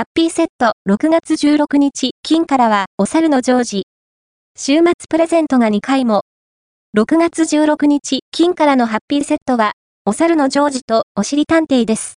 ハッピーセット6月16日金からはお猿のジョージ。週末プレゼントが2回も。6月16日金からのハッピーセットはお猿のジョージとおしり探偵です。